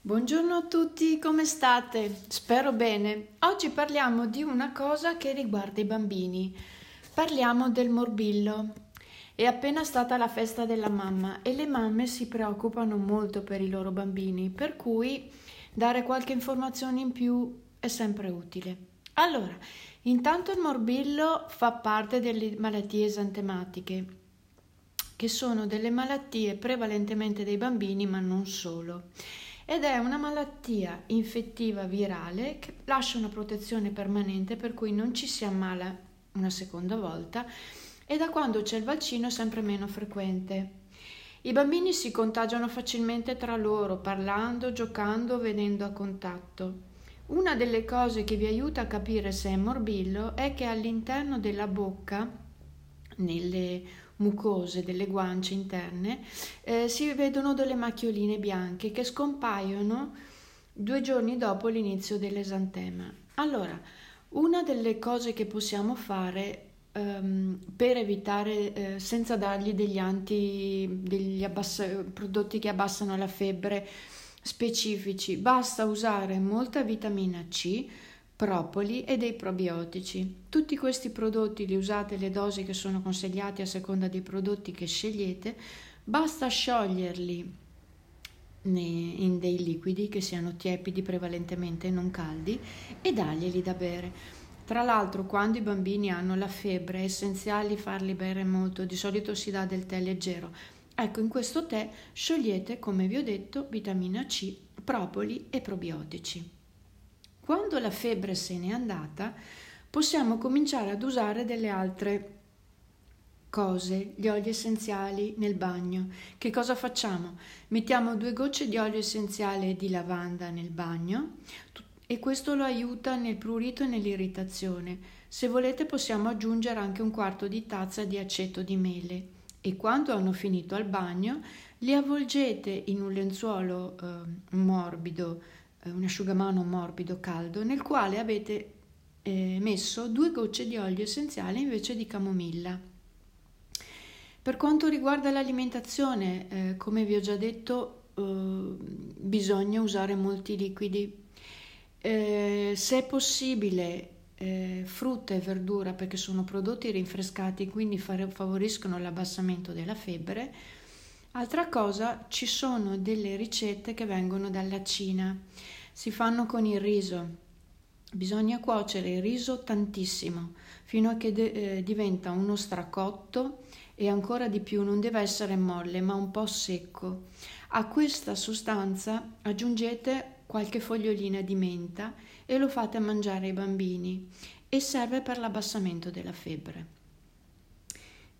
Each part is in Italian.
Buongiorno a tutti, come state? Spero bene. Oggi parliamo di una cosa che riguarda i bambini. Parliamo del morbillo. È appena stata la festa della mamma e le mamme si preoccupano molto per i loro bambini, per cui dare qualche informazione in più è sempre utile. Allora, intanto il morbillo fa parte delle malattie esantematiche, che sono delle malattie prevalentemente dei bambini, ma non solo ed è una malattia infettiva virale che lascia una protezione permanente per cui non ci si ammala una seconda volta e da quando c'è il vaccino è sempre meno frequente. I bambini si contagiano facilmente tra loro, parlando, giocando, venendo a contatto. Una delle cose che vi aiuta a capire se è morbillo è che all'interno della bocca, nelle mucose delle guance interne, eh, si vedono delle macchioline bianche che scompaiono due giorni dopo l'inizio dell'esantema. Allora, una delle cose che possiamo fare um, per evitare, eh, senza dargli degli anti, degli abbassa, prodotti che abbassano la febbre specifici, basta usare molta vitamina C, propoli e dei probiotici. Tutti questi prodotti li usate le dosi che sono consigliate a seconda dei prodotti che scegliete, basta scioglierli in dei liquidi che siano tiepidi prevalentemente non caldi e darglieli da bere. Tra l'altro, quando i bambini hanno la febbre è essenziale farli bere molto, di solito si dà del tè leggero. Ecco, in questo tè sciogliete, come vi ho detto, vitamina C, propoli e probiotici. Quando la febbre se n'è andata, possiamo cominciare ad usare delle altre cose, gli oli essenziali nel bagno. Che cosa facciamo? Mettiamo due gocce di olio essenziale di lavanda nel bagno e questo lo aiuta nel prurito e nell'irritazione. Se volete possiamo aggiungere anche un quarto di tazza di aceto di mele e quando hanno finito al bagno li avvolgete in un lenzuolo eh, morbido un asciugamano morbido caldo nel quale avete eh, messo due gocce di olio essenziale invece di camomilla. Per quanto riguarda l'alimentazione, eh, come vi ho già detto, eh, bisogna usare molti liquidi. Eh, se è possibile, eh, frutta e verdura perché sono prodotti rinfrescati, quindi favoriscono l'abbassamento della febbre Altra cosa, ci sono delle ricette che vengono dalla Cina, si fanno con il riso. Bisogna cuocere il riso tantissimo, fino a che de- eh, diventa uno stracotto e ancora di più non deve essere molle, ma un po' secco. A questa sostanza aggiungete qualche fogliolina di menta e lo fate mangiare ai bambini e serve per l'abbassamento della febbre.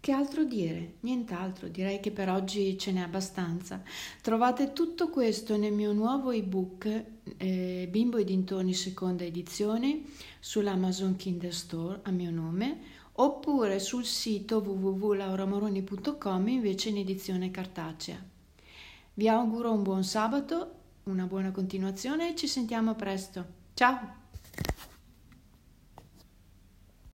Che altro dire? Nient'altro, direi che per oggi ce n'è abbastanza. Trovate tutto questo nel mio nuovo ebook eh, Bimbo e dintorni seconda edizione sull'Amazon Kinder Store a mio nome oppure sul sito www.lauramoroni.com invece in edizione cartacea. Vi auguro un buon sabato, una buona continuazione e ci sentiamo presto. Ciao!